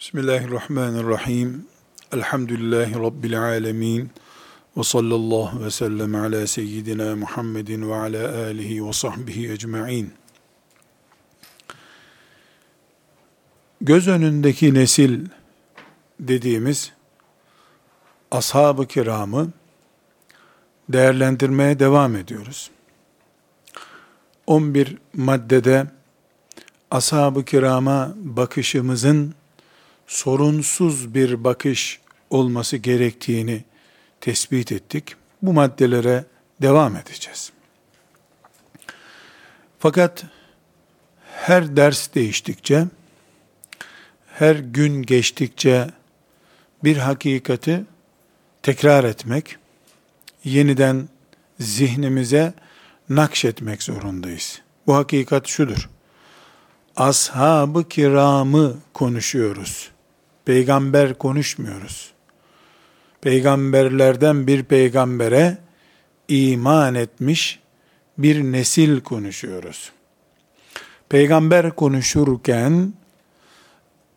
Bismillahirrahmanirrahim. Elhamdülillahi Rabbil alemin. Ve sallallahu ve sellem ala seyyidina Muhammedin ve ala alihi ve sahbihi ecma'in. Göz önündeki nesil dediğimiz ashab-ı kiramı değerlendirmeye devam ediyoruz. 11 maddede ashab-ı kirama bakışımızın sorunsuz bir bakış olması gerektiğini tespit ettik. Bu maddelere devam edeceğiz. Fakat her ders değiştikçe, her gün geçtikçe bir hakikati tekrar etmek, yeniden zihnimize nakşetmek zorundayız. Bu hakikat şudur. Ashab-ı kiramı konuşuyoruz. Peygamber konuşmuyoruz. Peygamberlerden bir peygambere iman etmiş bir nesil konuşuyoruz. Peygamber konuşurken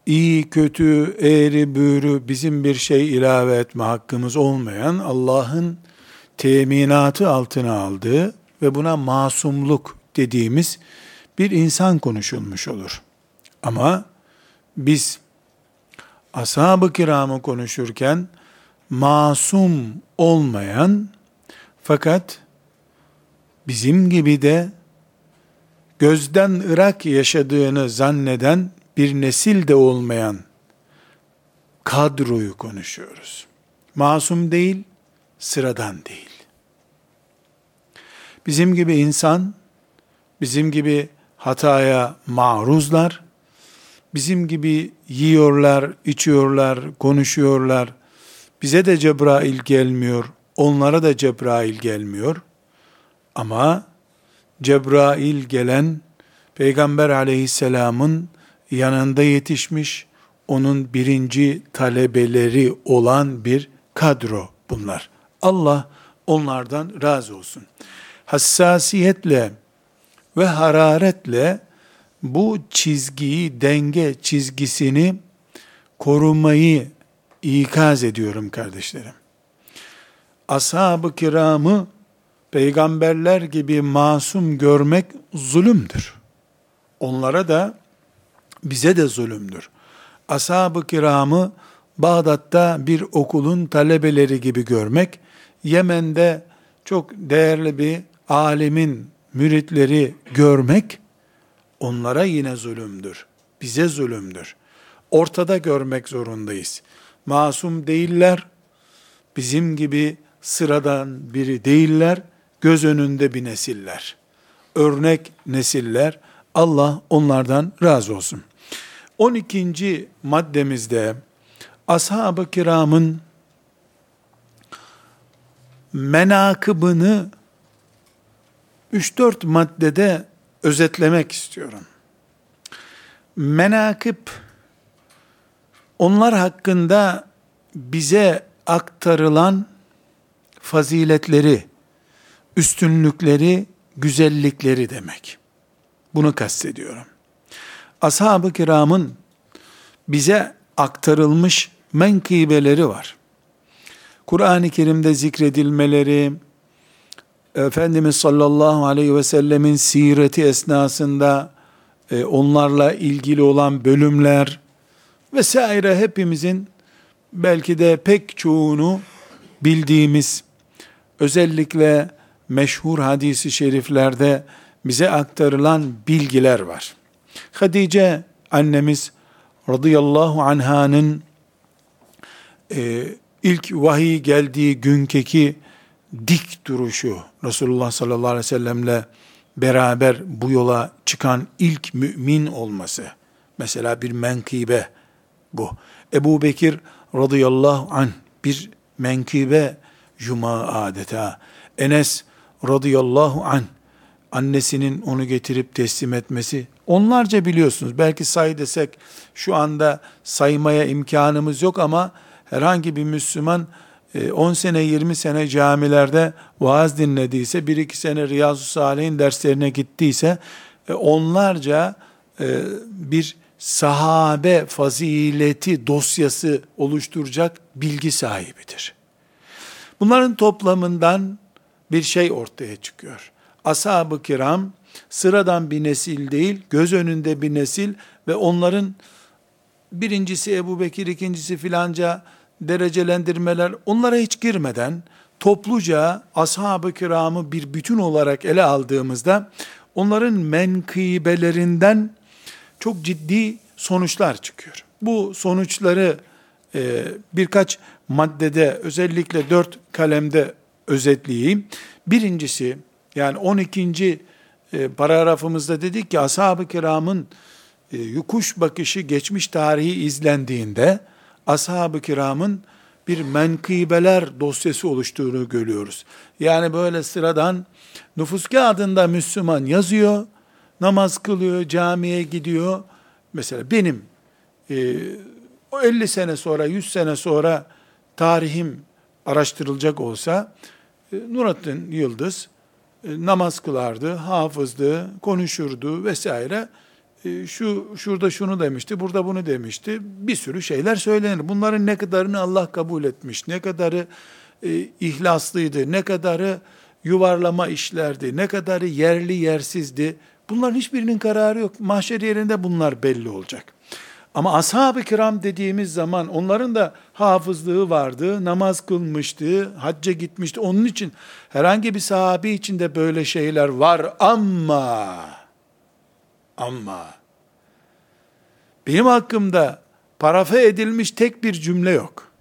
iyi, kötü, eğri, büğrü bizim bir şey ilave etme hakkımız olmayan Allah'ın teminatı altına aldığı ve buna masumluk dediğimiz bir insan konuşulmuş olur. Ama biz ashab-ı kiramı konuşurken masum olmayan fakat bizim gibi de gözden ırak yaşadığını zanneden bir nesil de olmayan kadroyu konuşuyoruz. Masum değil, sıradan değil. Bizim gibi insan, bizim gibi hataya maruzlar, bizim gibi yiyorlar, içiyorlar, konuşuyorlar. Bize de Cebrail gelmiyor, onlara da Cebrail gelmiyor. Ama Cebrail gelen Peygamber aleyhisselamın yanında yetişmiş, onun birinci talebeleri olan bir kadro bunlar. Allah onlardan razı olsun. Hassasiyetle ve hararetle bu çizgiyi, denge çizgisini korumayı ikaz ediyorum kardeşlerim. Ashab-ı kiramı peygamberler gibi masum görmek zulümdür. Onlara da bize de zulümdür. Ashab-ı kiramı Bağdat'ta bir okulun talebeleri gibi görmek, Yemen'de çok değerli bir alemin müritleri görmek, onlara yine zulümdür. Bize zulümdür. Ortada görmek zorundayız. Masum değiller, bizim gibi sıradan biri değiller, göz önünde bir nesiller. Örnek nesiller, Allah onlardan razı olsun. 12. maddemizde ashab-ı kiramın menakıbını 3-4 maddede özetlemek istiyorum. Menakip onlar hakkında bize aktarılan faziletleri, üstünlükleri, güzellikleri demek. Bunu kastediyorum. Ashab-ı kiramın bize aktarılmış menkıbeleri var. Kur'an-ı Kerim'de zikredilmeleri, Efendimiz sallallahu aleyhi ve sellemin sireti esnasında e, onlarla ilgili olan bölümler vesaire hepimizin belki de pek çoğunu bildiğimiz özellikle meşhur hadisi şeriflerde bize aktarılan bilgiler var. Hadice annemiz radıyallahu anhanın e, ilk vahiy geldiği günkeki dik duruşu, Resulullah sallallahu aleyhi ve sellemle beraber bu yola çıkan ilk mümin olması, mesela bir menkıbe bu. Ebu Bekir radıyallahu an bir menkıbe yuma adeta. Enes radıyallahu an annesinin onu getirip teslim etmesi onlarca biliyorsunuz. Belki say desek şu anda saymaya imkanımız yok ama herhangi bir Müslüman 10 e, sene 20 sene camilerde vaaz dinlediyse, 1-2 sene Riyazu Salih'in derslerine gittiyse, e, onlarca e, bir sahabe fazileti dosyası oluşturacak bilgi sahibidir. Bunların toplamından bir şey ortaya çıkıyor. Ashab-ı kiram sıradan bir nesil değil, göz önünde bir nesil ve onların birincisi Ebu Bekir, ikincisi filanca derecelendirmeler onlara hiç girmeden topluca ashab-ı kiramı bir bütün olarak ele aldığımızda onların menkıbelerinden çok ciddi sonuçlar çıkıyor. Bu sonuçları e, birkaç maddede özellikle dört kalemde özetleyeyim. Birincisi yani 12. E, paragrafımızda dedik ki ashab-ı kiramın e, yukuş bakışı geçmiş tarihi izlendiğinde ashab-ı kiramın bir menkıbeler dosyası oluştuğunu görüyoruz. Yani böyle sıradan nüfus kağıdında Müslüman yazıyor, namaz kılıyor, camiye gidiyor. Mesela benim e, o 50 sene sonra, 100 sene sonra tarihim araştırılacak olsa e, Nurattin Yıldız e, namaz kılardı, hafızdı, konuşurdu vesaire. E, şu şurada şunu demişti, burada bunu demişti. Bir sürü şeyler söylenir. Bunların ne kadarını Allah kabul etmiş, ne kadarı e, ihlaslıydı, ne kadarı yuvarlama işlerdi, ne kadarı yerli yersizdi. Bunların hiçbirinin kararı yok. Mahşer yerinde bunlar belli olacak. Ama ashab-ı kiram dediğimiz zaman onların da hafızlığı vardı, namaz kılmıştı, hacca gitmişti. Onun için herhangi bir sahabi içinde böyle şeyler var ama ama benim hakkımda parafe edilmiş tek bir cümle yok.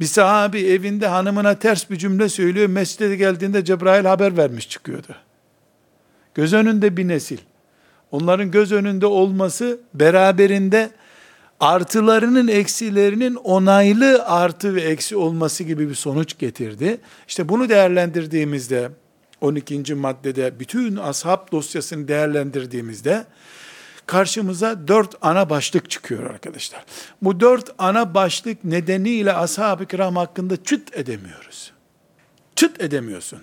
Bir sahabi evinde hanımına ters bir cümle söylüyor. Mescide geldiğinde Cebrail haber vermiş çıkıyordu. Göz önünde bir nesil. Onların göz önünde olması beraberinde artılarının eksilerinin onaylı artı ve eksi olması gibi bir sonuç getirdi. İşte bunu değerlendirdiğimizde 12. maddede bütün ashab dosyasını değerlendirdiğimizde karşımıza dört ana başlık çıkıyor arkadaşlar. Bu dört ana başlık nedeniyle ashab-ı kiram hakkında çıt edemiyoruz. Çıt edemiyorsun.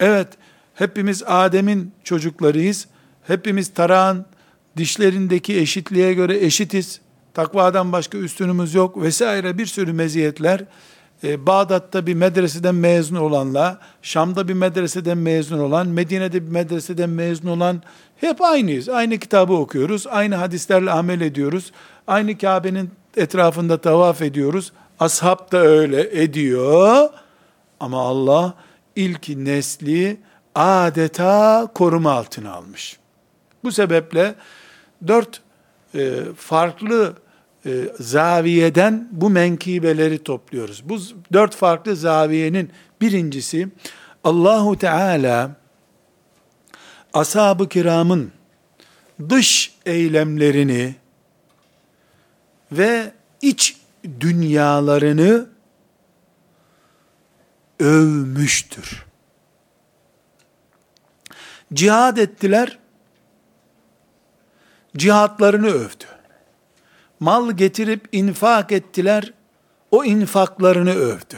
Evet, hepimiz Adem'in çocuklarıyız. Hepimiz tarağın dişlerindeki eşitliğe göre eşitiz. Takvadan başka üstünümüz yok vesaire bir sürü meziyetler e, Bağdat'ta bir medreseden mezun olanla, Şam'da bir medreseden mezun olan, Medine'de bir medreseden mezun olan hep aynıyız. Aynı kitabı okuyoruz, aynı hadislerle amel ediyoruz, aynı Kabe'nin etrafında tavaf ediyoruz. Ashab da öyle ediyor. Ama Allah ilk nesli adeta koruma altına almış. Bu sebeple dört e, farklı e, zaviyeden bu menkibeleri topluyoruz. Bu dört farklı zaviyenin birincisi Allahu Teala ashab-ı kiramın dış eylemlerini ve iç dünyalarını övmüştür. Cihad ettiler, cihatlarını övdü mal getirip infak ettiler, o infaklarını övdü.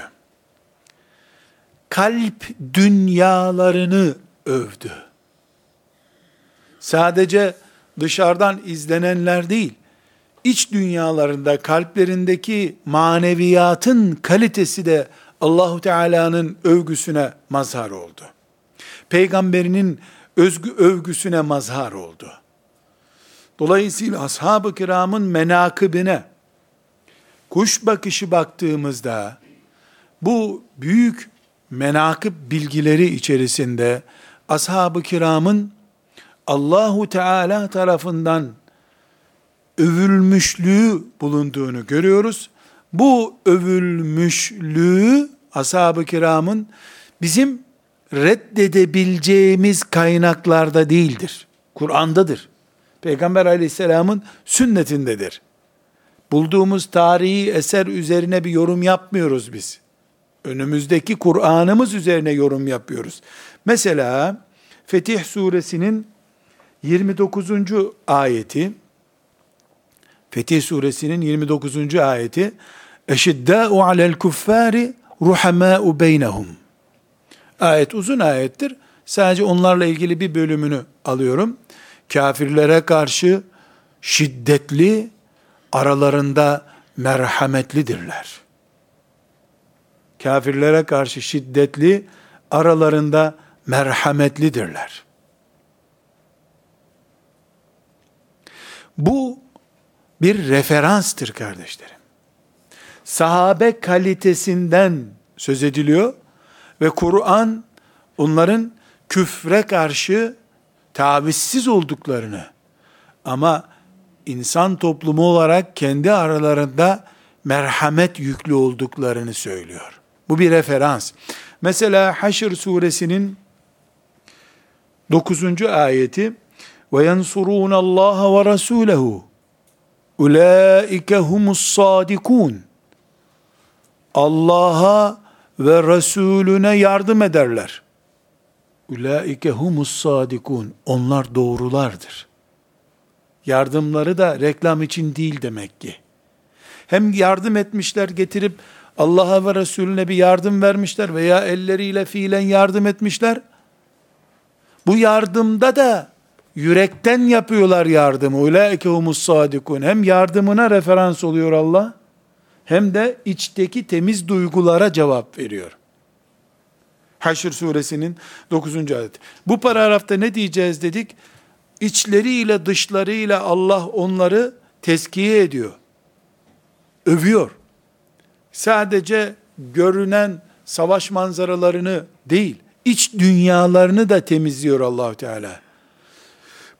Kalp dünyalarını övdü. Sadece dışarıdan izlenenler değil, iç dünyalarında, kalplerindeki maneviyatın kalitesi de Allahu Teala'nın övgüsüne mazhar oldu. Peygamberinin özgü övgüsüne mazhar oldu. Dolayısıyla ashab-ı kiramın menakıbine kuş bakışı baktığımızda bu büyük menakıb bilgileri içerisinde ashab-ı kiramın Allahu Teala tarafından övülmüşlüğü bulunduğunu görüyoruz. Bu övülmüşlüğü ashab-ı kiramın bizim reddedebileceğimiz kaynaklarda değildir. Kur'an'dadır. Peygamber aleyhisselamın sünnetindedir. Bulduğumuz tarihi eser üzerine bir yorum yapmıyoruz biz. Önümüzdeki Kur'an'ımız üzerine yorum yapıyoruz. Mesela Fetih suresinin 29. ayeti Fetih suresinin 29. ayeti Eşiddâ'u alel kuffâri ruhamâ'u beynehum Ayet uzun ayettir. Sadece onlarla ilgili bir bölümünü alıyorum kafirlere karşı şiddetli, aralarında merhametlidirler. Kafirlere karşı şiddetli, aralarında merhametlidirler. Bu bir referanstır kardeşlerim. Sahabe kalitesinden söz ediliyor ve Kur'an onların küfre karşı tavizsiz olduklarını ama insan toplumu olarak kendi aralarında merhamet yüklü olduklarını söylüyor. Bu bir referans. Mesela Haşr suresinin 9. ayeti ve yensurun Allah ve Resulehu ulaike humus sadikun Allah'a ve Resulüne yardım ederler. Ulaike humus sadikun. Onlar doğrulardır. Yardımları da reklam için değil demek ki. Hem yardım etmişler getirip Allah'a ve Resulüne bir yardım vermişler veya elleriyle fiilen yardım etmişler. Bu yardımda da yürekten yapıyorlar yardımı. Ulaike humus sadikun. Hem yardımına referans oluyor Allah hem de içteki temiz duygulara cevap veriyor. Haşr suresinin 9. ayet. Bu paragrafta ne diyeceğiz dedik? İçleriyle dışlarıyla Allah onları teskiye ediyor. Övüyor. Sadece görünen savaş manzaralarını değil, iç dünyalarını da temizliyor Allahu Teala.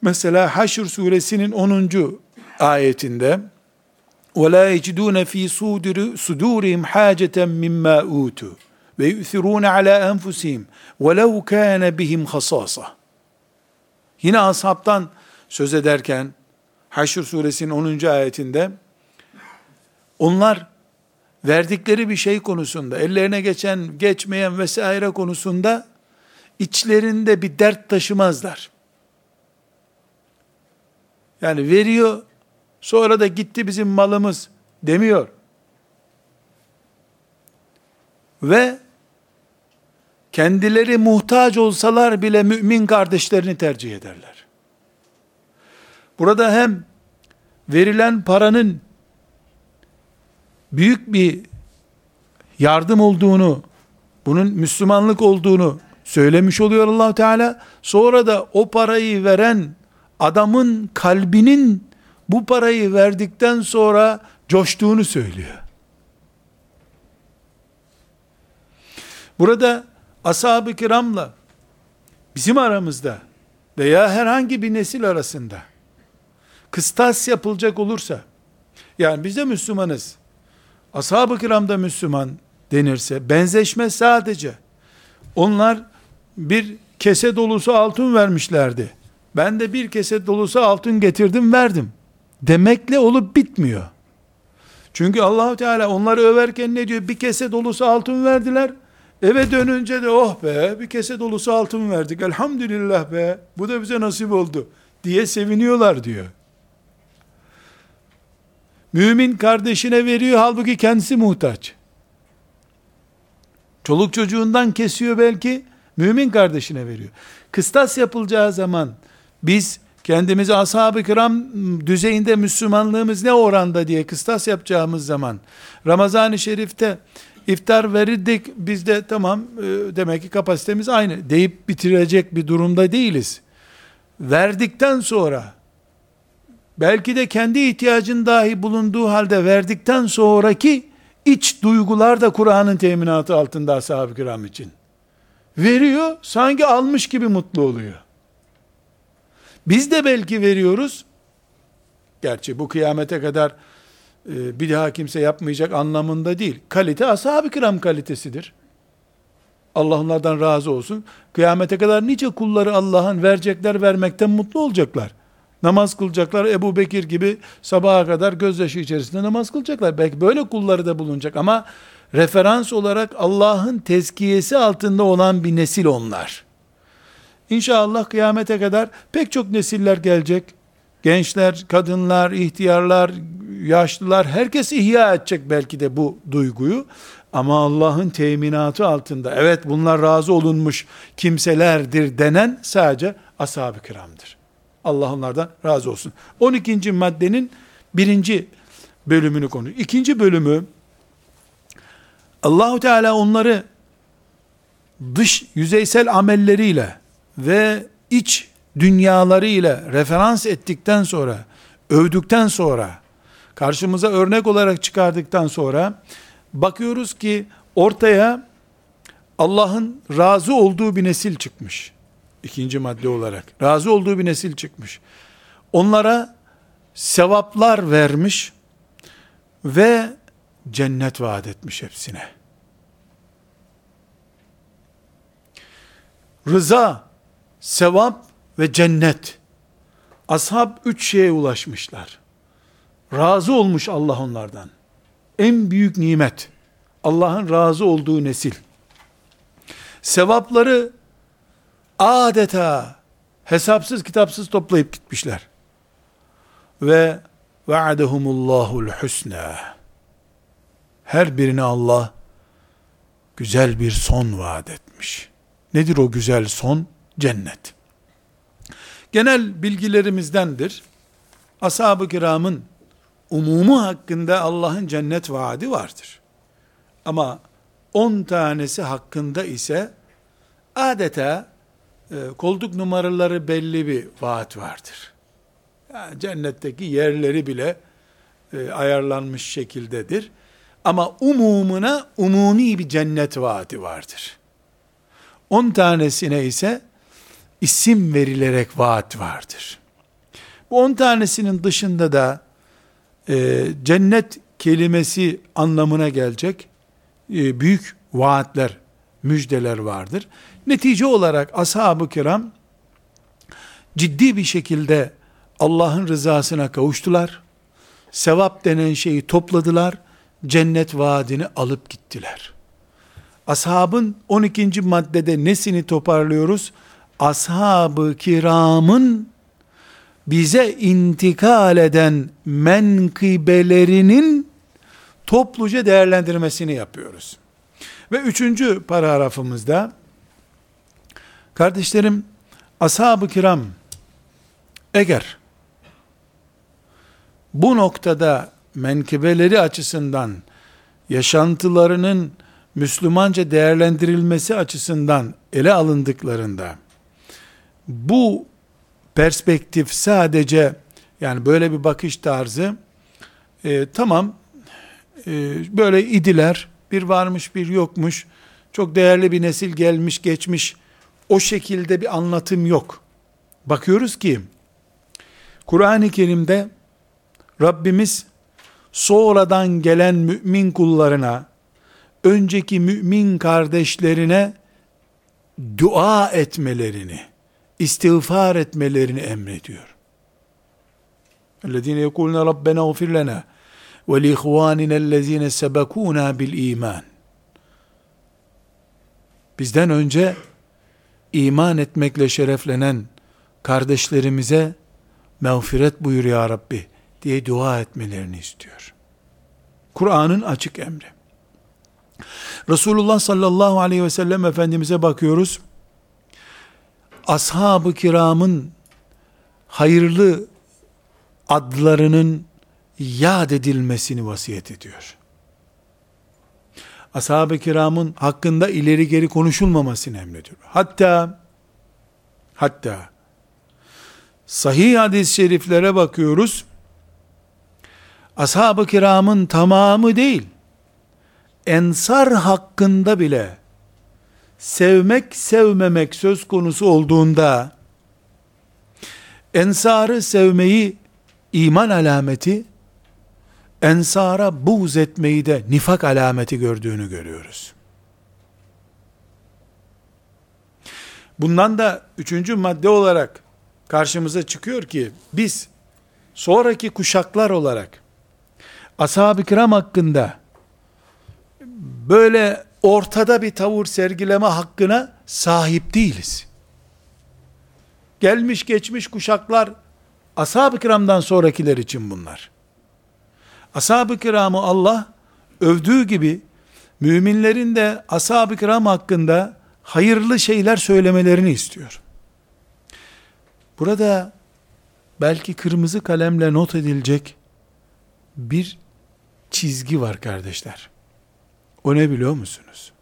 Mesela Haşr suresinin 10. ayetinde وَلَا يَجِدُونَ ف۪ي صُدُورِهِمْ حَاجَةً مِمَّا اُوتُوا ve yu'thirûne alâ enfusihim velev kâne bihim hasâsa. Yine ashabtan söz ederken Haşr suresinin 10. ayetinde onlar verdikleri bir şey konusunda, ellerine geçen, geçmeyen vesaire konusunda içlerinde bir dert taşımazlar. Yani veriyor, sonra da gitti bizim malımız demiyor. Ve kendileri muhtaç olsalar bile mümin kardeşlerini tercih ederler. Burada hem verilen paranın büyük bir yardım olduğunu, bunun Müslümanlık olduğunu söylemiş oluyor allah Teala. Sonra da o parayı veren adamın kalbinin bu parayı verdikten sonra coştuğunu söylüyor. Burada ashab-ı kiramla bizim aramızda veya herhangi bir nesil arasında kıstas yapılacak olursa yani biz de Müslümanız ashab-ı kiram da Müslüman denirse benzeşme sadece onlar bir kese dolusu altın vermişlerdi. Ben de bir kese dolusu altın getirdim verdim demekle olup bitmiyor. Çünkü Allahu Teala onları överken ne diyor? Bir kese dolusu altın verdiler. Eve dönünce de oh be bir kese dolusu altın verdik. Elhamdülillah be bu da bize nasip oldu diye seviniyorlar diyor. Mümin kardeşine veriyor halbuki kendisi muhtaç. Çoluk çocuğundan kesiyor belki mümin kardeşine veriyor. Kıstas yapılacağı zaman biz kendimizi ashab-ı kiram düzeyinde Müslümanlığımız ne oranda diye kıstas yapacağımız zaman Ramazan-ı Şerif'te iftar verirdik biz de tamam e, demek ki kapasitemiz aynı deyip bitirecek bir durumda değiliz. Verdikten sonra belki de kendi ihtiyacın dahi bulunduğu halde verdikten sonraki iç duygular da Kur'an'ın teminatı altında ashab-ı kiram için. Veriyor sanki almış gibi mutlu oluyor. Biz de belki veriyoruz. Gerçi bu kıyamete kadar e, bir daha kimse yapmayacak anlamında değil. Kalite ashab-ı kiram kalitesidir. Allah onlardan razı olsun. Kıyamete kadar nice kulları Allah'ın verecekler vermekten mutlu olacaklar. Namaz kılacaklar. Ebu Bekir gibi sabaha kadar gözyaşı içerisinde namaz kılacaklar. Belki böyle kulları da bulunacak ama referans olarak Allah'ın tezkiyesi altında olan bir nesil onlar. İnşallah kıyamete kadar pek çok nesiller gelecek. Gençler, kadınlar, ihtiyarlar, yaşlılar herkes ihya edecek belki de bu duyguyu. Ama Allah'ın teminatı altında evet bunlar razı olunmuş kimselerdir denen sadece ashab-ı kiramdır. Allah onlardan razı olsun. 12. maddenin birinci bölümünü konu. İkinci bölümü Allahu Teala onları dış yüzeysel amelleriyle ve iç dünyalarıyla referans ettikten sonra, övdükten sonra, karşımıza örnek olarak çıkardıktan sonra bakıyoruz ki ortaya Allah'ın razı olduğu bir nesil çıkmış. İkinci madde olarak. Razı olduğu bir nesil çıkmış. Onlara sevaplar vermiş ve cennet vaat etmiş hepsine. Rıza, sevap ve cennet. Ashab üç şeye ulaşmışlar. Razı olmuş Allah onlardan. En büyük nimet. Allah'ın razı olduğu nesil. Sevapları adeta hesapsız kitapsız toplayıp gitmişler. Ve vaadehumullahul husna. Her birine Allah güzel bir son vaat etmiş. Nedir o güzel son? Cennet. Genel bilgilerimizdendir. Ashab-ı kiramın umumu hakkında Allah'ın cennet vaadi vardır. Ama on tanesi hakkında ise adeta e, koltuk numaraları belli bir vaat vardır. Yani cennetteki yerleri bile e, ayarlanmış şekildedir. Ama umumuna umumi bir cennet vaadi vardır. On tanesine ise isim verilerek vaat vardır. Bu on tanesinin dışında da e, cennet kelimesi anlamına gelecek e, büyük vaatler, müjdeler vardır. Netice olarak ashab-ı kiram ciddi bir şekilde Allah'ın rızasına kavuştular. Sevap denen şeyi topladılar. Cennet vaadini alıp gittiler. Ashabın 12. maddede nesini toparlıyoruz? Ashab-ı kiramın bize intikal eden menkıbelerinin topluca değerlendirmesini yapıyoruz. Ve üçüncü paragrafımızda kardeşlerim ashab-ı kiram eğer bu noktada menkıbeleri açısından yaşantılarının Müslümanca değerlendirilmesi açısından ele alındıklarında bu perspektif sadece yani böyle bir bakış tarzı e, tamam e, böyle idiler bir varmış bir yokmuş çok değerli bir nesil gelmiş geçmiş o şekilde bir anlatım yok. Bakıyoruz ki Kur'an-ı Kerim'de Rabbimiz sonradan gelen mümin kullarına önceki mümin kardeşlerine dua etmelerini, istiğfar etmelerini emrediyor. اَلَّذ۪ينَ يَقُولُنَ رَبَّنَا اغْفِرْ لَنَا وَلِيْخْوَانِنَا الَّذ۪ينَ سَبَكُونَا بِالْا۪يمَانِ Bizden önce iman etmekle şereflenen kardeşlerimize mağfiret buyur ya Rabbi diye dua etmelerini istiyor. Kur'an'ın açık emri. Resulullah sallallahu aleyhi ve sellem Efendimiz'e bakıyoruz. Ashab-ı kiramın hayırlı adlarının yad edilmesini vasiyet ediyor. Ashab-ı kiramın hakkında ileri geri konuşulmamasını emrediyor. Hatta hatta sahih hadis-i şeriflere bakıyoruz. Ashab-ı kiramın tamamı değil, ensar hakkında bile sevmek sevmemek söz konusu olduğunda ensarı sevmeyi iman alameti ensara buğz etmeyi de nifak alameti gördüğünü görüyoruz. Bundan da üçüncü madde olarak karşımıza çıkıyor ki biz sonraki kuşaklar olarak ashab-ı kiram hakkında böyle ortada bir tavır sergileme hakkına sahip değiliz. Gelmiş geçmiş kuşaklar ashab-ı kiramdan sonrakiler için bunlar. Ashab-ı kiramı Allah övdüğü gibi müminlerin de ashab-ı kiram hakkında hayırlı şeyler söylemelerini istiyor. Burada belki kırmızı kalemle not edilecek bir çizgi var kardeşler. O ne biliyor musunuz?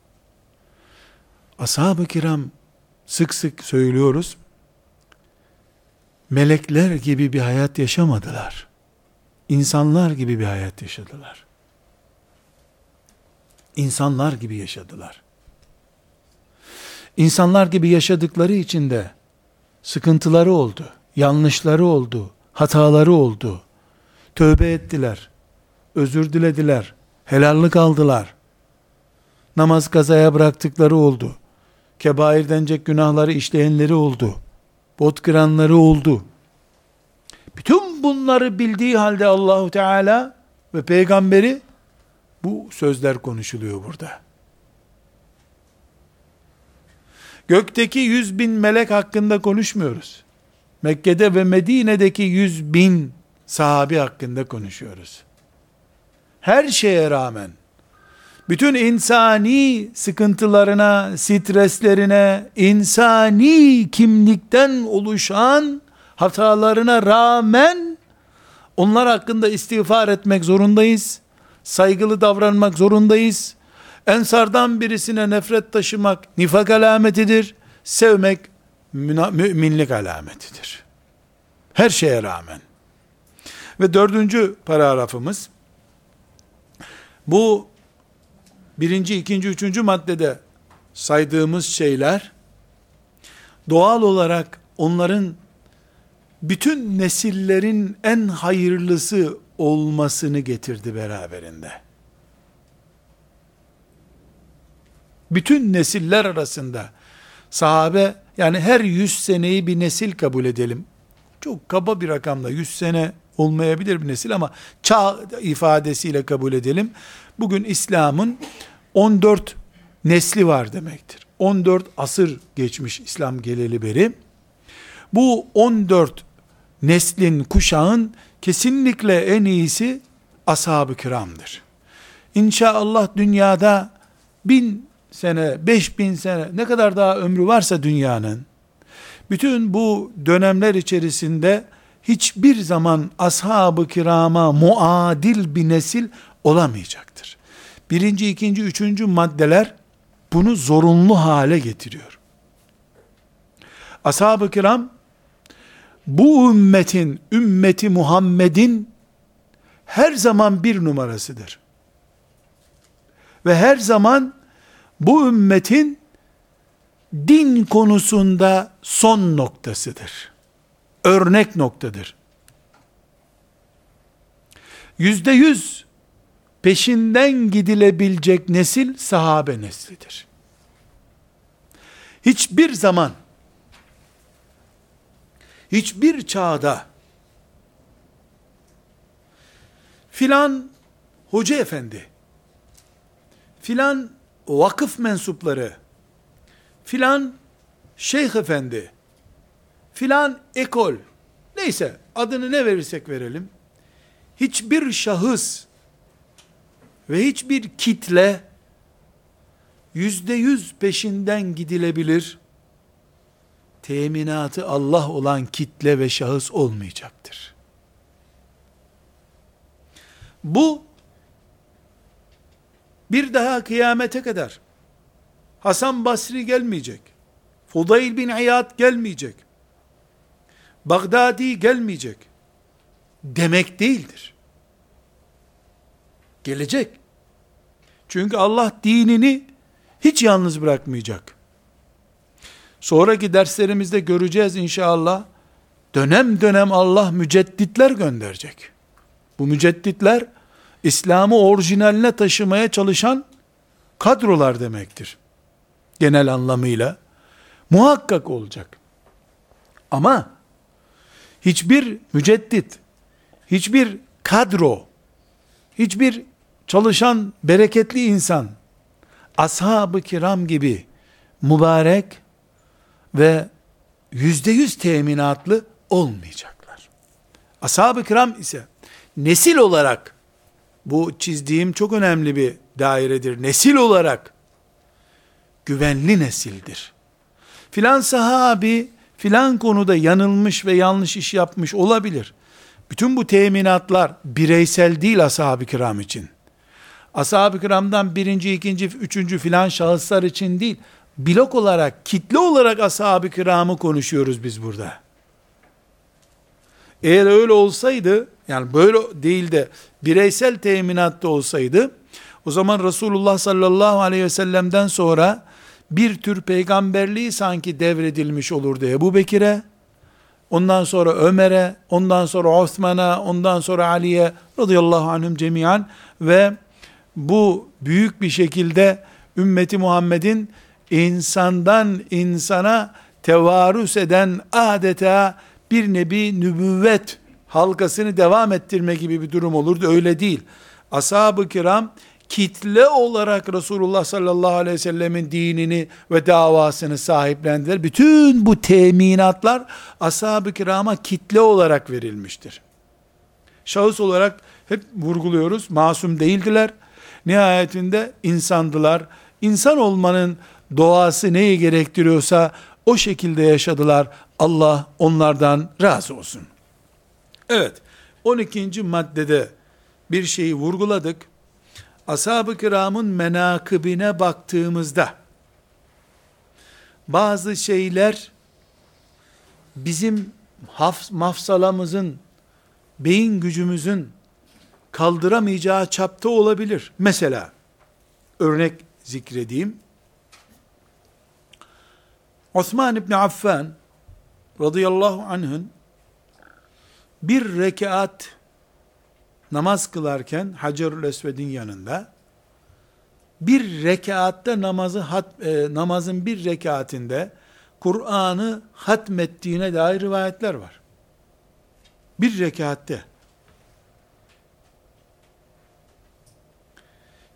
Ashab-ı kiram sık sık söylüyoruz. Melekler gibi bir hayat yaşamadılar. İnsanlar gibi bir hayat yaşadılar. İnsanlar gibi yaşadılar. İnsanlar gibi yaşadıkları için de sıkıntıları oldu, yanlışları oldu, hataları oldu. Tövbe ettiler, özür dilediler, helallik aldılar. Namaz kazaya bıraktıkları oldu. Kebair denecek günahları işleyenleri oldu. Bot kıranları oldu. Bütün bunları bildiği halde Allahu Teala ve peygamberi bu sözler konuşuluyor burada. Gökteki yüz bin melek hakkında konuşmuyoruz. Mekke'de ve Medine'deki yüz bin sahabi hakkında konuşuyoruz. Her şeye rağmen, bütün insani sıkıntılarına, streslerine, insani kimlikten oluşan hatalarına rağmen, onlar hakkında istiğfar etmek zorundayız. Saygılı davranmak zorundayız. Ensardan birisine nefret taşımak nifak alametidir. Sevmek müminlik alametidir. Her şeye rağmen. Ve dördüncü paragrafımız, bu birinci, ikinci, üçüncü maddede saydığımız şeyler, doğal olarak onların bütün nesillerin en hayırlısı olmasını getirdi beraberinde. bütün nesiller arasında sahabe yani her yüz seneyi bir nesil kabul edelim. Çok kaba bir rakamla yüz sene olmayabilir bir nesil ama çağ ifadesiyle kabul edelim. Bugün İslam'ın 14 nesli var demektir. 14 asır geçmiş İslam geleli beri. Bu 14 neslin, kuşağın kesinlikle en iyisi ashab-ı kiramdır. İnşallah dünyada bin sene, 5000 sene ne kadar daha ömrü varsa dünyanın bütün bu dönemler içerisinde hiçbir zaman ashab-ı kirama muadil bir nesil olamayacaktır. Birinci, ikinci, üçüncü maddeler bunu zorunlu hale getiriyor. Ashab-ı kiram bu ümmetin, ümmeti Muhammed'in her zaman bir numarasıdır. Ve her zaman bu ümmetin din konusunda son noktasıdır. Örnek noktadır. Yüzde yüz peşinden gidilebilecek nesil sahabe neslidir. Hiçbir zaman, hiçbir çağda filan hoca efendi, filan vakıf mensupları, filan şeyh efendi, filan ekol, neyse adını ne verirsek verelim, hiçbir şahıs ve hiçbir kitle yüzde yüz peşinden gidilebilir, teminatı Allah olan kitle ve şahıs olmayacaktır. Bu bir daha kıyamete kadar Hasan Basri gelmeyecek. Fudayl bin İyad gelmeyecek. Bagdadi gelmeyecek. Demek değildir. Gelecek. Çünkü Allah dinini hiç yalnız bırakmayacak. Sonraki derslerimizde göreceğiz inşallah. Dönem dönem Allah mücedditler gönderecek. Bu mücedditler İslam'ı orijinaline taşımaya çalışan kadrolar demektir. Genel anlamıyla. Muhakkak olacak. Ama hiçbir müceddit, hiçbir kadro, hiçbir çalışan bereketli insan, ashab-ı kiram gibi mübarek ve yüzde yüz teminatlı olmayacaklar. Ashab-ı kiram ise nesil olarak bu çizdiğim çok önemli bir dairedir. Nesil olarak güvenli nesildir. Filan sahabi, filan konuda yanılmış ve yanlış iş yapmış olabilir. Bütün bu teminatlar bireysel değil ashab-ı kiram için. Ashab-ı kiramdan birinci, ikinci, üçüncü filan şahıslar için değil, blok olarak, kitle olarak ashab-ı kiramı konuşuyoruz biz burada. Eğer öyle olsaydı, yani böyle değil de bireysel teminatta olsaydı, o zaman Resulullah sallallahu aleyhi ve sellem'den sonra bir tür peygamberliği sanki devredilmiş olurdu Ebu Bekir'e, ondan sonra Ömer'e, ondan sonra Osman'a, ondan sonra Ali'ye radıyallahu anhüm cemiyan ve bu büyük bir şekilde ümmeti Muhammed'in insandan insana tevarüs eden adeta bir nebi nübüvvet halkasını devam ettirme gibi bir durum olurdu. Öyle değil. Ashab-ı kiram kitle olarak Resulullah sallallahu aleyhi ve sellemin dinini ve davasını sahiplendiler. Bütün bu teminatlar ashab-ı kirama kitle olarak verilmiştir. Şahıs olarak hep vurguluyoruz. Masum değildiler. Nihayetinde insandılar. İnsan olmanın doğası neyi gerektiriyorsa o şekilde yaşadılar. Allah onlardan razı olsun. Evet, 12. maddede bir şeyi vurguladık. Ashab-ı kiramın menakıbine baktığımızda, bazı şeyler bizim haf, mafsalamızın, beyin gücümüzün kaldıramayacağı çapta olabilir. Mesela, örnek zikredeyim. Osman İbni Affan radıyallahu anh'ın bir rekat namaz kılarken Hacerül Esved'in yanında bir rekatta namazı hat, e, namazın bir rekatinde Kur'an'ı hatmettiğine dair rivayetler var. Bir rekatte.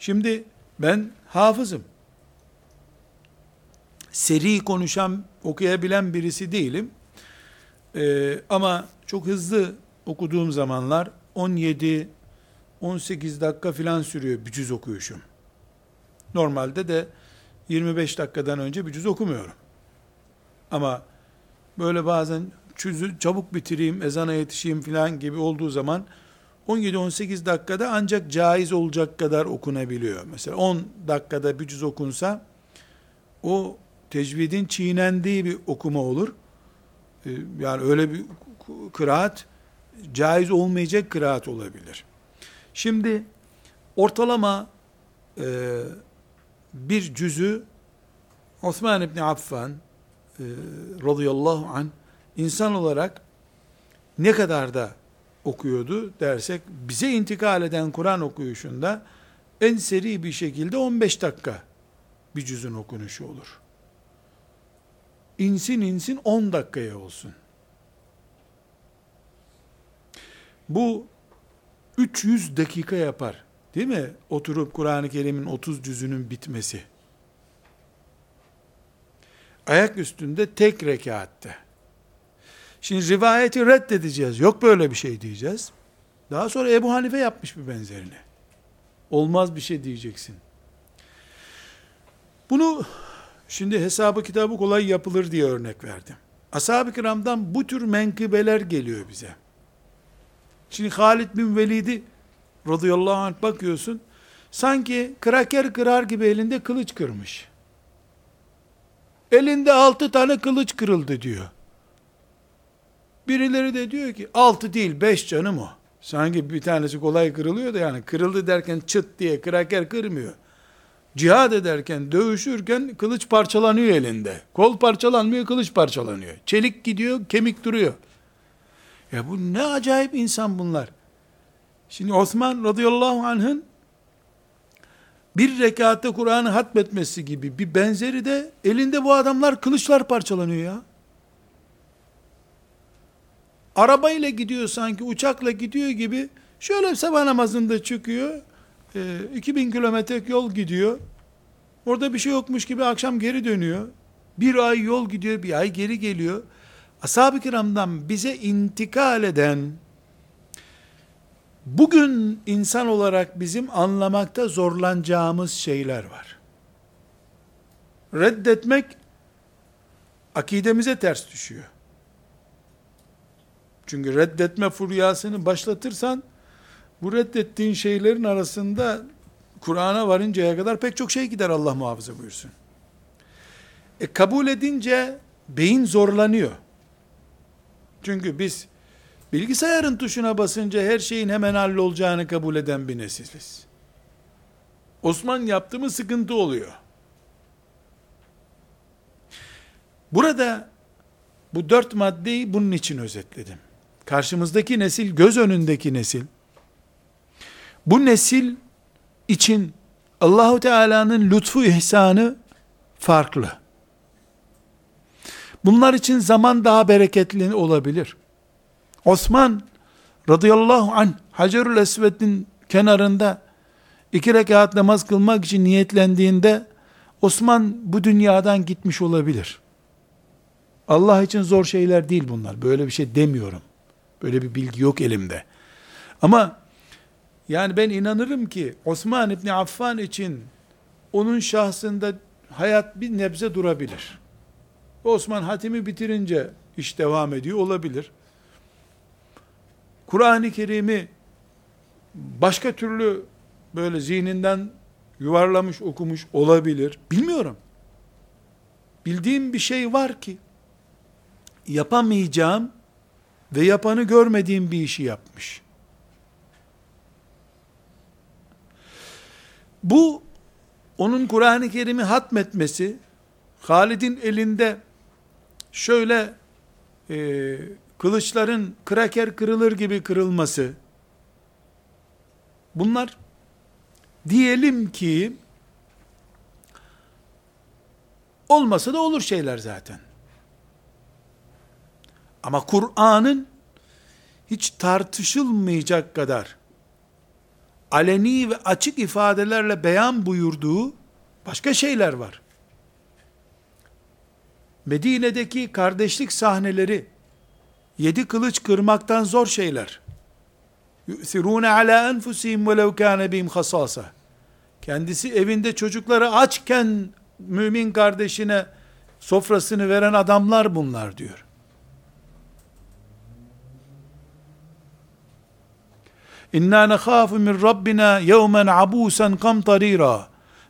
Şimdi ben hafızım. Seri konuşan, okuyabilen birisi değilim. Ee, ama çok hızlı okuduğum zamanlar 17 18 dakika filan sürüyor bir cüz okuyuşum. Normalde de 25 dakikadan önce bir cüz okumuyorum. Ama böyle bazen cüzü çabuk bitireyim, ezana yetişeyim filan gibi olduğu zaman 17-18 dakikada ancak caiz olacak kadar okunabiliyor. Mesela 10 dakikada bir cüz okunsa o tecvidin çiğnendiği bir okuma olur. Ee, yani öyle bir kıraat caiz olmayacak kıraat olabilir. Şimdi ortalama e, bir cüzü Osman İbni Affan e, radıyallahu an insan olarak ne kadar da okuyordu dersek bize intikal eden Kur'an okuyuşunda en seri bir şekilde 15 dakika bir cüzün okunuşu olur. İnsin insin 10 dakikaya olsun. Bu 300 dakika yapar. Değil mi? Oturup Kur'an-ı Kerim'in 30 cüzünün bitmesi. Ayak üstünde tek rekatte. Şimdi rivayeti reddedeceğiz. Yok böyle bir şey diyeceğiz. Daha sonra Ebu Hanife yapmış bir benzerini. Olmaz bir şey diyeceksin. Bunu şimdi hesabı kitabı kolay yapılır diye örnek verdim. Ashab-ı kiramdan bu tür menkıbeler geliyor bize. Şimdi Halid bin Velid'i radıyallahu anh bakıyorsun, sanki kraker kırar gibi elinde kılıç kırmış. Elinde altı tane kılıç kırıldı diyor. Birileri de diyor ki altı değil beş canım o. Sanki bir tanesi kolay kırılıyor da yani kırıldı derken çıt diye kraker kırmıyor. Cihad ederken, dövüşürken kılıç parçalanıyor elinde. Kol parçalanmıyor, kılıç parçalanıyor. Çelik gidiyor, kemik duruyor. Ya bu ne acayip insan bunlar. Şimdi Osman radıyallahu anh'ın bir rekatte Kur'an'ı hatmetmesi gibi bir benzeri de elinde bu adamlar kılıçlar parçalanıyor ya. Arabayla gidiyor sanki uçakla gidiyor gibi şöyle sabah namazında çıkıyor. E, 2000 kilometre yol gidiyor. Orada bir şey yokmuş gibi akşam geri dönüyor. Bir ay yol gidiyor, bir ay geri geliyor. Ashab-ı kiramdan bize intikal eden, bugün insan olarak bizim anlamakta zorlanacağımız şeyler var. Reddetmek, akidemize ters düşüyor. Çünkü reddetme furyasını başlatırsan, bu reddettiğin şeylerin arasında Kur'an'a varıncaya kadar pek çok şey gider Allah muhafaza buyursun. E kabul edince beyin zorlanıyor. Çünkü biz bilgisayarın tuşuna basınca her şeyin hemen hallolacağını kabul eden bir nesiliz. Osman yaptı mı sıkıntı oluyor. Burada bu dört maddeyi bunun için özetledim. Karşımızdaki nesil, göz önündeki nesil, bu nesil için Allahu Teala'nın lütfu ihsanı farklı. Bunlar için zaman daha bereketli olabilir. Osman radıyallahu anh Hacerül Esved'in kenarında iki rekat namaz kılmak için niyetlendiğinde Osman bu dünyadan gitmiş olabilir. Allah için zor şeyler değil bunlar. Böyle bir şey demiyorum. Böyle bir bilgi yok elimde. Ama yani ben inanırım ki Osman İbni Affan için onun şahsında hayat bir nebze durabilir. Osman hatimi bitirince iş devam ediyor olabilir. Kur'an-ı Kerim'i başka türlü böyle zihninden yuvarlamış okumuş olabilir. Bilmiyorum. Bildiğim bir şey var ki yapamayacağım ve yapanı görmediğim bir işi yapmış. Bu onun Kur'an-ı Kerim'i hatmetmesi, Halid'in elinde şöyle e, kılıçların kraker kırılır gibi kırılması, bunlar diyelim ki olmasa da olur şeyler zaten. Ama Kur'an'ın hiç tartışılmayacak kadar aleni ve açık ifadelerle beyan buyurduğu başka şeyler var. Medine'deki kardeşlik sahneleri yedi kılıç kırmaktan zor şeyler. Yu'sirûne alâ enfusihim velev kâne bihim hasâsa. Kendisi evinde çocukları açken mümin kardeşine sofrasını veren adamlar bunlar diyor. İnna nekhafu min Rabbina yevmen abusen kamtarira.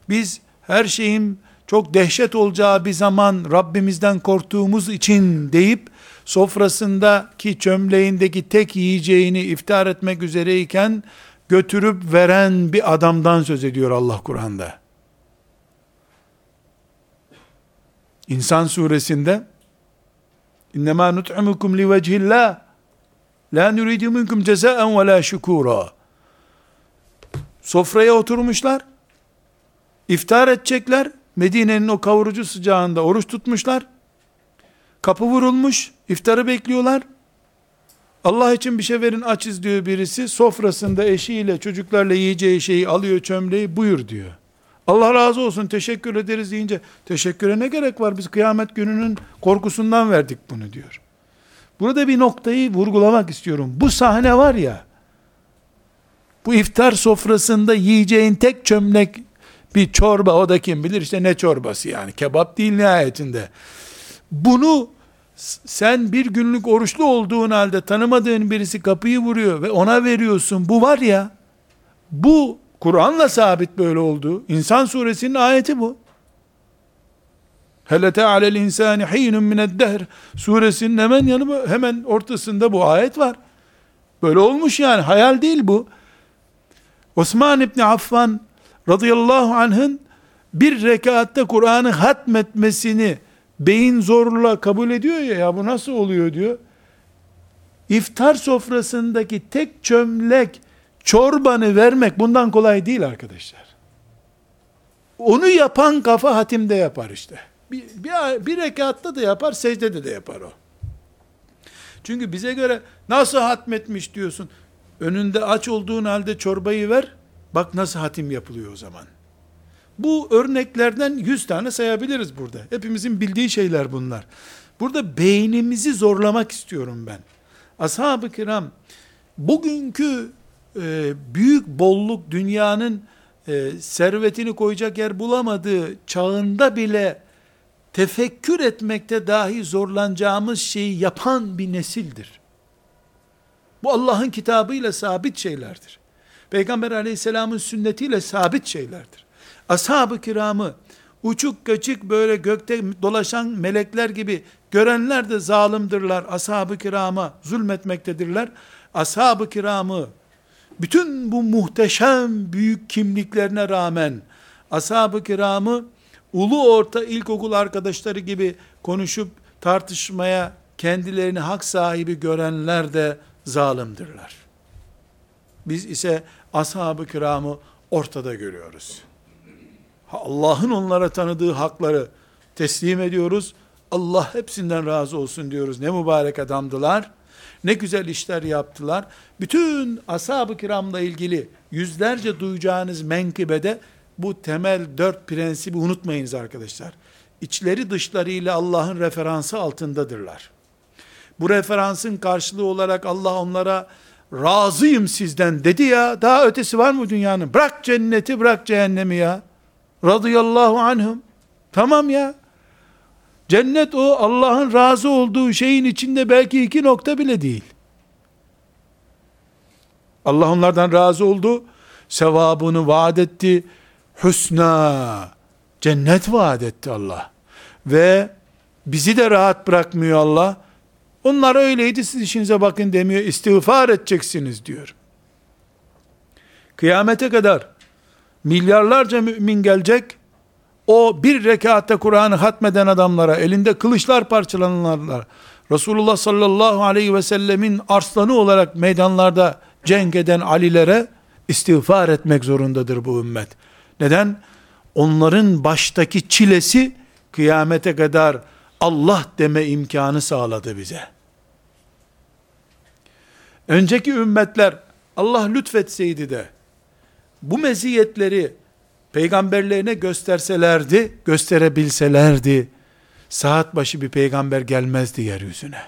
Biz her şeyin çok dehşet olacağı bir zaman Rabbimizden korktuğumuz için deyip sofrasındaki çömleğindeki tek yiyeceğini iftar etmek üzereyken götürüp veren bir adamdan söz ediyor Allah Kur'an'da. İnsan suresinde İnnemâ nut'imukum li vechillah La nuridu minkum cezaen ve la şükura. Sofraya oturmuşlar. İftar edecekler. Medine'nin o kavurucu sıcağında oruç tutmuşlar. Kapı vurulmuş. iftarı bekliyorlar. Allah için bir şey verin açız diyor birisi. Sofrasında eşiyle çocuklarla yiyeceği şeyi alıyor çömleği buyur diyor. Allah razı olsun teşekkür ederiz deyince teşekküre ne gerek var biz kıyamet gününün korkusundan verdik bunu diyor. Burada bir noktayı vurgulamak istiyorum. Bu sahne var ya, bu iftar sofrasında yiyeceğin tek çömlek bir çorba, o da kim bilir işte ne çorbası yani, kebap değil nihayetinde. Bunu sen bir günlük oruçlu olduğun halde tanımadığın birisi kapıyı vuruyor ve ona veriyorsun. Bu var ya, bu Kur'an'la sabit böyle oldu. İnsan suresinin ayeti bu. Hele alel insani hinun mined dehr suresinin hemen yanı hemen ortasında bu ayet var. Böyle olmuş yani hayal değil bu. Osman İbni Affan radıyallahu anh'ın bir rekatta Kur'an'ı hatmetmesini beyin zorla kabul ediyor ya, ya bu nasıl oluyor diyor. İftar sofrasındaki tek çömlek çorbanı vermek bundan kolay değil arkadaşlar. Onu yapan kafa hatimde yapar işte bir, bir, bir rekatta da yapar, secdede de yapar o. Çünkü bize göre nasıl hatmetmiş diyorsun. Önünde aç olduğun halde çorbayı ver. Bak nasıl hatim yapılıyor o zaman. Bu örneklerden yüz tane sayabiliriz burada. Hepimizin bildiği şeyler bunlar. Burada beynimizi zorlamak istiyorum ben. Ashab-ı kiram bugünkü e, büyük bolluk dünyanın e, servetini koyacak yer bulamadığı çağında bile tefekkür etmekte dahi zorlanacağımız şeyi yapan bir nesildir. Bu Allah'ın kitabıyla sabit şeylerdir. Peygamber aleyhisselamın sünnetiyle sabit şeylerdir. Ashab-ı kiramı uçuk kaçık böyle gökte dolaşan melekler gibi görenler de zalimdirler. Ashab-ı kirama zulmetmektedirler. Ashab-ı kiramı bütün bu muhteşem büyük kimliklerine rağmen ashab-ı kiramı ulu orta ilkokul arkadaşları gibi konuşup tartışmaya kendilerini hak sahibi görenler de zalimdirler. Biz ise ashab-ı kiramı ortada görüyoruz. Allah'ın onlara tanıdığı hakları teslim ediyoruz. Allah hepsinden razı olsun diyoruz. Ne mübarek adamdılar. Ne güzel işler yaptılar. Bütün ashab-ı kiramla ilgili yüzlerce duyacağınız menkıbede bu temel dört prensibi unutmayınız arkadaşlar. İçleri dışlarıyla Allah'ın referansı altındadırlar. Bu referansın karşılığı olarak Allah onlara razıyım sizden dedi ya. Daha ötesi var mı dünyanın? Bırak cenneti bırak cehennemi ya. Radıyallahu anhum. Tamam ya. Cennet o Allah'ın razı olduğu şeyin içinde belki iki nokta bile değil. Allah onlardan razı oldu. Sevabını vaat etti. Hüsna. Cennet vaat etti Allah. Ve bizi de rahat bırakmıyor Allah. Onlar öyleydi siz işinize bakın demiyor. İstiğfar edeceksiniz diyor. Kıyamete kadar milyarlarca mümin gelecek. O bir rekatta Kur'an'ı hatmeden adamlara, elinde kılıçlar parçalananlar, Resulullah sallallahu aleyhi ve sellemin arslanı olarak meydanlarda cenk eden Alilere istiğfar etmek zorundadır bu ümmet. Neden? Onların baştaki çilesi kıyamete kadar Allah deme imkanı sağladı bize. Önceki ümmetler Allah lütfetseydi de bu meziyetleri peygamberlerine gösterselerdi, gösterebilselerdi, saat başı bir peygamber gelmezdi yeryüzüne.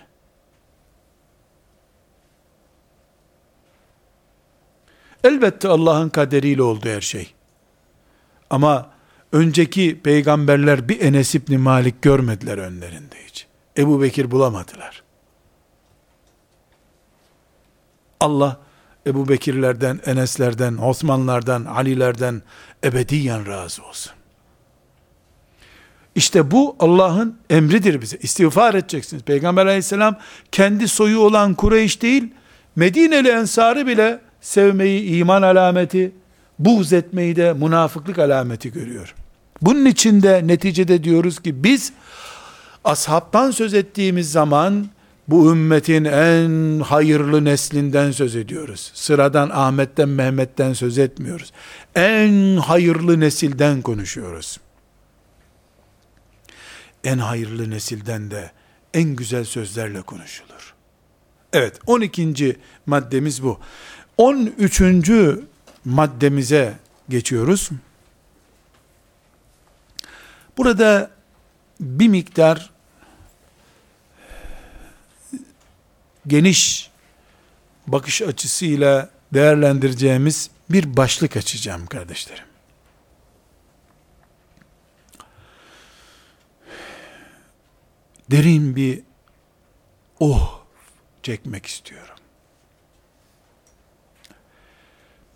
Elbette Allah'ın kaderiyle oldu her şey. Ama önceki peygamberler bir Enes İbni Malik görmediler önlerinde hiç. Ebu Bekir bulamadılar. Allah Ebu Bekirlerden, Eneslerden, Osmanlardan, Alilerden ebediyen razı olsun. İşte bu Allah'ın emridir bize. İstiğfar edeceksiniz. Peygamber aleyhisselam kendi soyu olan Kureyş değil, Medineli ensarı bile sevmeyi iman alameti, buğz etmeyi de münafıklık alameti görüyor. Bunun içinde neticede diyoruz ki biz ashabtan söz ettiğimiz zaman bu ümmetin en hayırlı neslinden söz ediyoruz. Sıradan Ahmet'ten Mehmet'ten söz etmiyoruz. En hayırlı nesilden konuşuyoruz. En hayırlı nesilden de en güzel sözlerle konuşulur. Evet 12. maddemiz bu. 13. maddemize geçiyoruz. Burada bir miktar geniş bakış açısıyla değerlendireceğimiz bir başlık açacağım kardeşlerim. Derin bir oh çekmek istiyorum.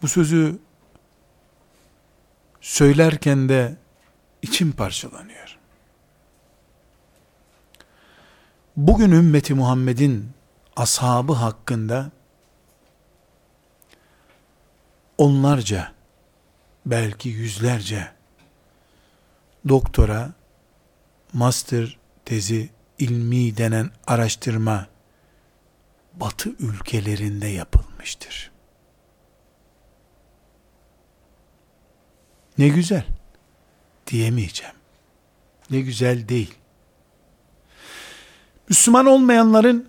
Bu sözü söylerken de içim parçalanıyor. Bugün ümmeti Muhammed'in ashabı hakkında onlarca belki yüzlerce doktora master tezi ilmi denen araştırma batı ülkelerinde yapılmıştır. Ne güzel diyemeyeceğim. Ne güzel değil. Müslüman olmayanların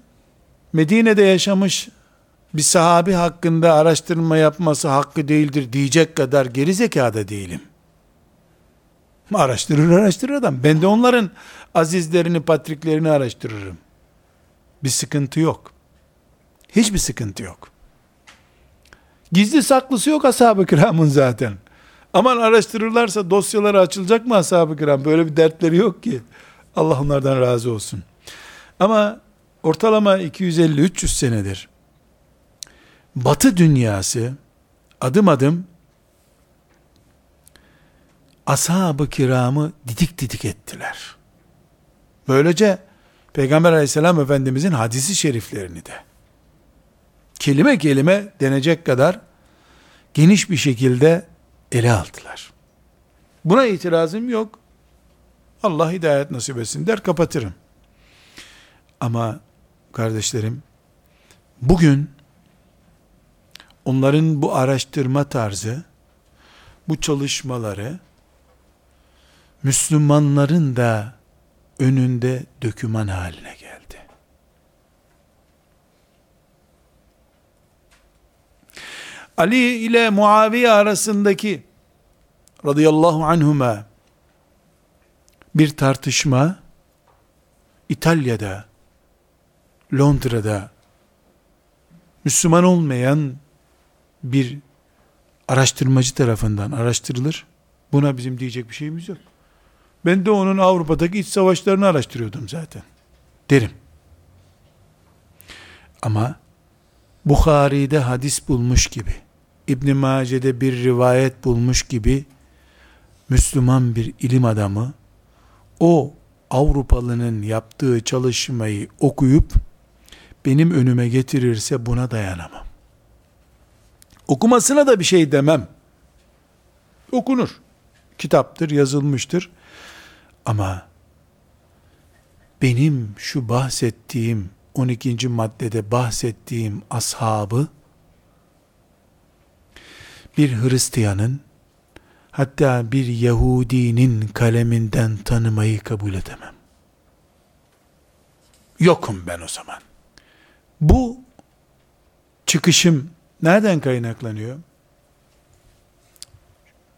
Medine'de yaşamış bir sahabi hakkında araştırma yapması hakkı değildir diyecek kadar geri zekada değilim. Araştırır araştırır adam. Ben de onların azizlerini, patriklerini araştırırım. Bir sıkıntı yok. Hiçbir sıkıntı yok. Gizli saklısı yok ashab-ı kiramın zaten. Aman araştırırlarsa dosyaları açılacak mı ashab-ı kiram? Böyle bir dertleri yok ki. Allah onlardan razı olsun. Ama ortalama 250-300 senedir Batı dünyası adım adım ashab-ı kiramı didik didik ettiler. Böylece Peygamber aleyhisselam efendimizin hadisi şeriflerini de kelime kelime denecek kadar geniş bir şekilde ele aldılar. Buna itirazım yok. Allah hidayet nasip etsin der kapatırım. Ama kardeşlerim bugün onların bu araştırma tarzı bu çalışmaları Müslümanların da önünde döküman haline Ali ile Muaviye arasındaki radıyallahu anhuma bir tartışma İtalya'da, Londra'da Müslüman olmayan bir araştırmacı tarafından araştırılır. Buna bizim diyecek bir şeyimiz yok. Ben de onun Avrupa'daki iç savaşlarını araştırıyordum zaten. Derim. Ama Bukhari'de hadis bulmuş gibi, İbn Mace'de bir rivayet bulmuş gibi Müslüman bir ilim adamı o Avrupalının yaptığı çalışmayı okuyup benim önüme getirirse buna dayanamam. Okumasına da bir şey demem. Okunur. Kitaptır, yazılmıştır. Ama benim şu bahsettiğim 12. maddede bahsettiğim ashabı bir Hristiyanın hatta bir Yahudinin kaleminden tanımayı kabul edemem. Yokum ben o zaman. Bu çıkışım nereden kaynaklanıyor?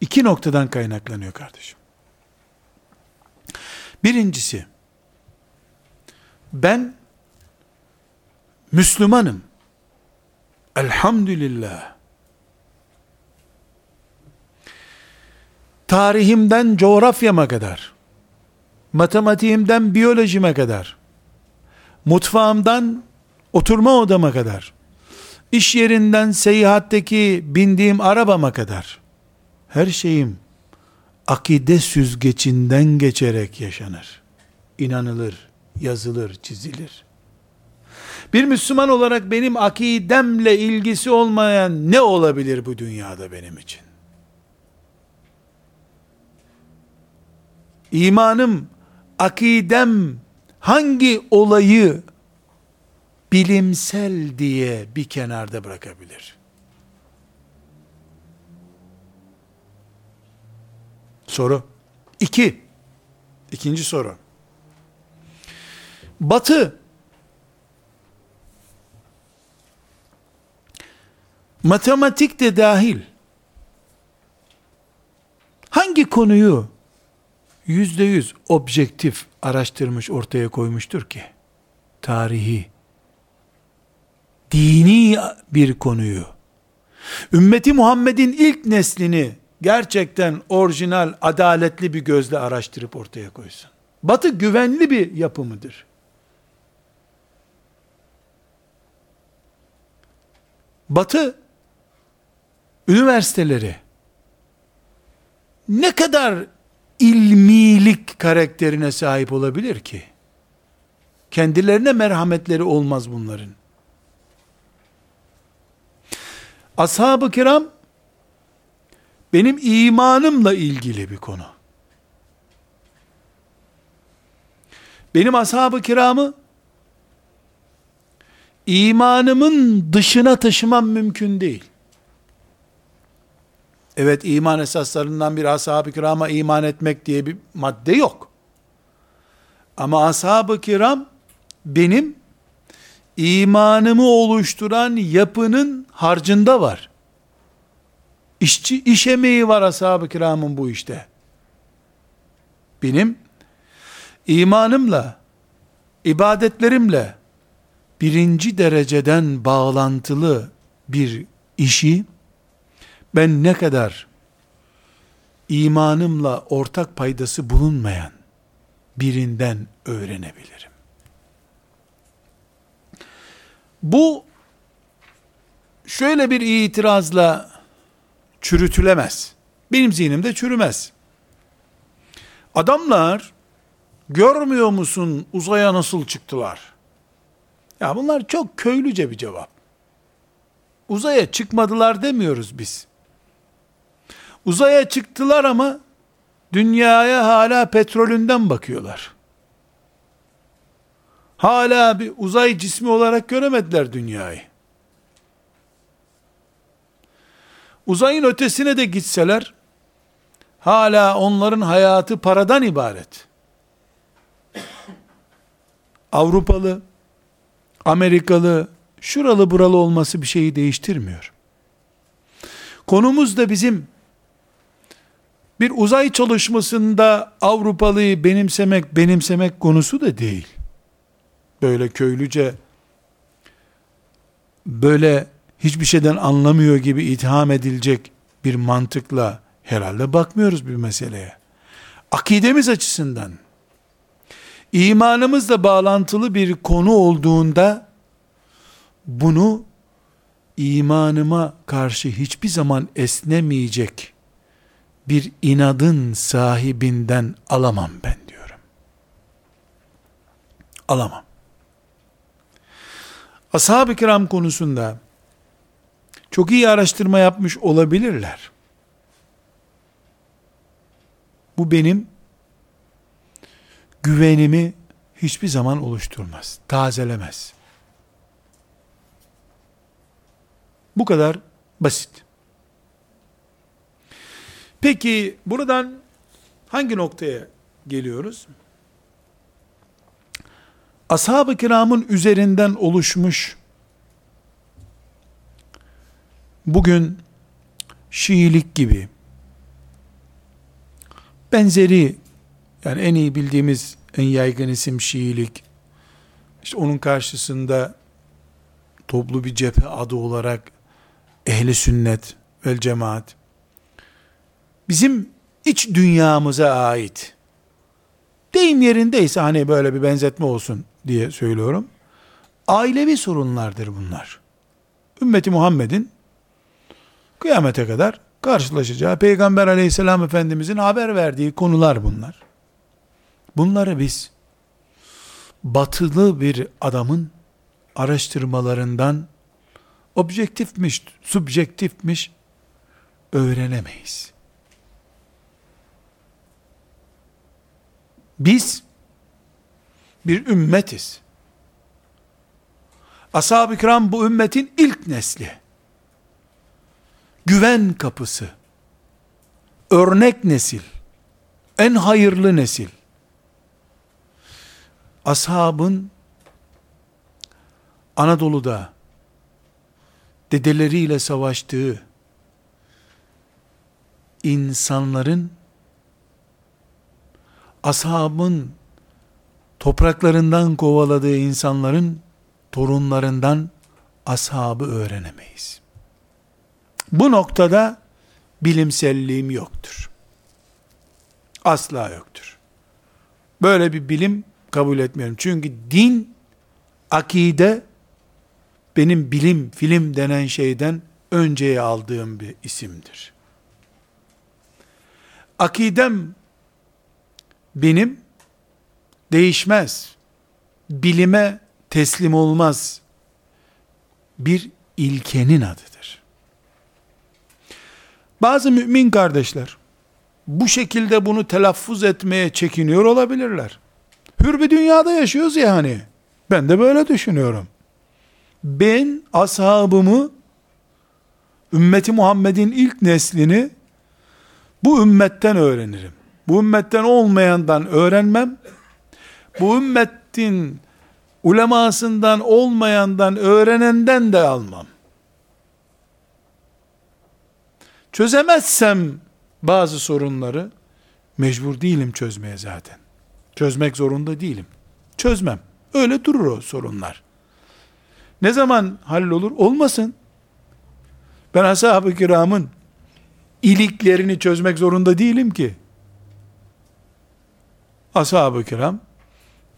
İki noktadan kaynaklanıyor kardeşim. Birincisi, ben Müslümanım. Elhamdülillah. Tarihimden coğrafyama kadar, matematiğimden biyolojime kadar, mutfağımdan oturma odama kadar, iş yerinden seyahatteki bindiğim arabama kadar, her şeyim akide süzgecinden geçerek yaşanır. İnanılır, yazılır, çizilir. Bir Müslüman olarak benim akidemle ilgisi olmayan ne olabilir bu dünyada benim için? İmanım, akidem hangi olayı bilimsel diye bir kenarda bırakabilir? Soru. İki. İkinci soru. Batı matematik de dahil hangi konuyu yüzde yüz objektif araştırmış ortaya koymuştur ki? Tarihi, dini bir konuyu, ümmeti Muhammed'in ilk neslini gerçekten orijinal, adaletli bir gözle araştırıp ortaya koysun. Batı güvenli bir yapımıdır. Batı üniversiteleri ne kadar ilmilik karakterine sahip olabilir ki? Kendilerine merhametleri olmaz bunların. Ashab-ı kiram benim imanımla ilgili bir konu. Benim ashab-ı kiramı imanımın dışına taşımam mümkün değil. Evet iman esaslarından bir ashab-ı kirama iman etmek diye bir madde yok. Ama ashab-ı kiram benim imanımı oluşturan yapının harcında var. İşçi, iş emeği var ashab-ı kiramın bu işte. Benim imanımla, ibadetlerimle birinci dereceden bağlantılı bir işi ben ne kadar imanımla ortak paydası bulunmayan birinden öğrenebilirim. Bu şöyle bir itirazla çürütülemez. Benim zihnimde çürümez. Adamlar görmüyor musun uzaya nasıl çıktılar? Ya bunlar çok köylüce bir cevap. Uzaya çıkmadılar demiyoruz biz. Uzaya çıktılar ama dünyaya hala petrolünden bakıyorlar. Hala bir uzay cismi olarak göremediler dünyayı. Uzayın ötesine de gitseler, hala onların hayatı paradan ibaret. Avrupalı, Amerikalı, şuralı buralı olması bir şeyi değiştirmiyor. Konumuz da bizim bir uzay çalışmasında Avrupalıyı benimsemek, benimsemek konusu da değil. Böyle köylüce, böyle hiçbir şeyden anlamıyor gibi itham edilecek bir mantıkla herhalde bakmıyoruz bir meseleye. Akidemiz açısından, imanımızla bağlantılı bir konu olduğunda, bunu imanıma karşı hiçbir zaman esnemeyecek bir inadın sahibinden alamam ben diyorum. Alamam. Ashab-ı kiram konusunda çok iyi araştırma yapmış olabilirler. Bu benim güvenimi hiçbir zaman oluşturmaz, tazelemez. Bu kadar basit. Peki buradan hangi noktaya geliyoruz? Ashab-ı kiramın üzerinden oluşmuş bugün Şiilik gibi benzeri yani en iyi bildiğimiz en yaygın isim Şiilik işte onun karşısında toplu bir cephe adı olarak ehli sünnet vel cemaat bizim iç dünyamıza ait deyim yerindeyse hani böyle bir benzetme olsun diye söylüyorum. Ailevi sorunlardır bunlar. Ümmeti Muhammed'in kıyamete kadar karşılaşacağı Peygamber aleyhisselam efendimizin haber verdiği konular bunlar. Bunları biz batılı bir adamın araştırmalarından objektifmiş, subjektifmiş öğrenemeyiz. Biz bir ümmetiz. Ashab-ı kiram bu ümmetin ilk nesli. Güven kapısı. Örnek nesil. En hayırlı nesil. Ashabın Anadolu'da dedeleriyle savaştığı insanların ashabın topraklarından kovaladığı insanların torunlarından ashabı öğrenemeyiz. Bu noktada bilimselliğim yoktur. Asla yoktur. Böyle bir bilim kabul etmiyorum. Çünkü din, akide benim bilim, film denen şeyden önceye aldığım bir isimdir. Akidem benim değişmez. Bilime teslim olmaz. Bir ilkenin adıdır. Bazı mümin kardeşler bu şekilde bunu telaffuz etmeye çekiniyor olabilirler. Hür bir dünyada yaşıyoruz ya hani. Ben de böyle düşünüyorum. Ben ashabımı ümmeti Muhammed'in ilk neslini bu ümmetten öğrenirim. Bu ümmetten olmayandan öğrenmem. Bu ümmetin ulemasından olmayandan öğrenenden de almam. Çözemezsem bazı sorunları mecbur değilim çözmeye zaten. Çözmek zorunda değilim. Çözmem. Öyle durur o sorunlar. Ne zaman hallolur? Olmasın. Ben ashab-ı kiramın iliklerini çözmek zorunda değilim ki. Ashab-ı kiram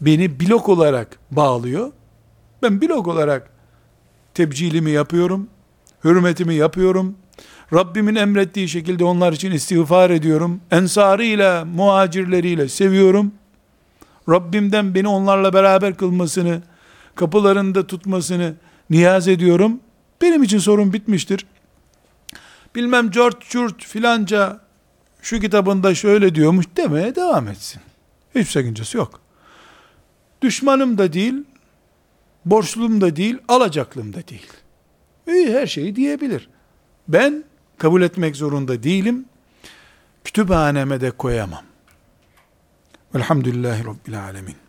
beni blok olarak bağlıyor. Ben blok olarak tebcilimi yapıyorum. hürmetimi yapıyorum. Rabbimin emrettiği şekilde onlar için istiğfar ediyorum. Ensarıyla, muhacirleriyle seviyorum. Rabbimden beni onlarla beraber kılmasını, kapılarında tutmasını niyaz ediyorum. Benim için sorun bitmiştir. Bilmem George Church filanca şu kitabında şöyle diyormuş demeye devam etsin. Hiç sakıncası yok. Düşmanım da değil, borçlum da değil, alacaklım da değil. İyi her şeyi diyebilir. Ben kabul etmek zorunda değilim. Kütüphaneme de koyamam. Velhamdülillahi Rabbil Alemin.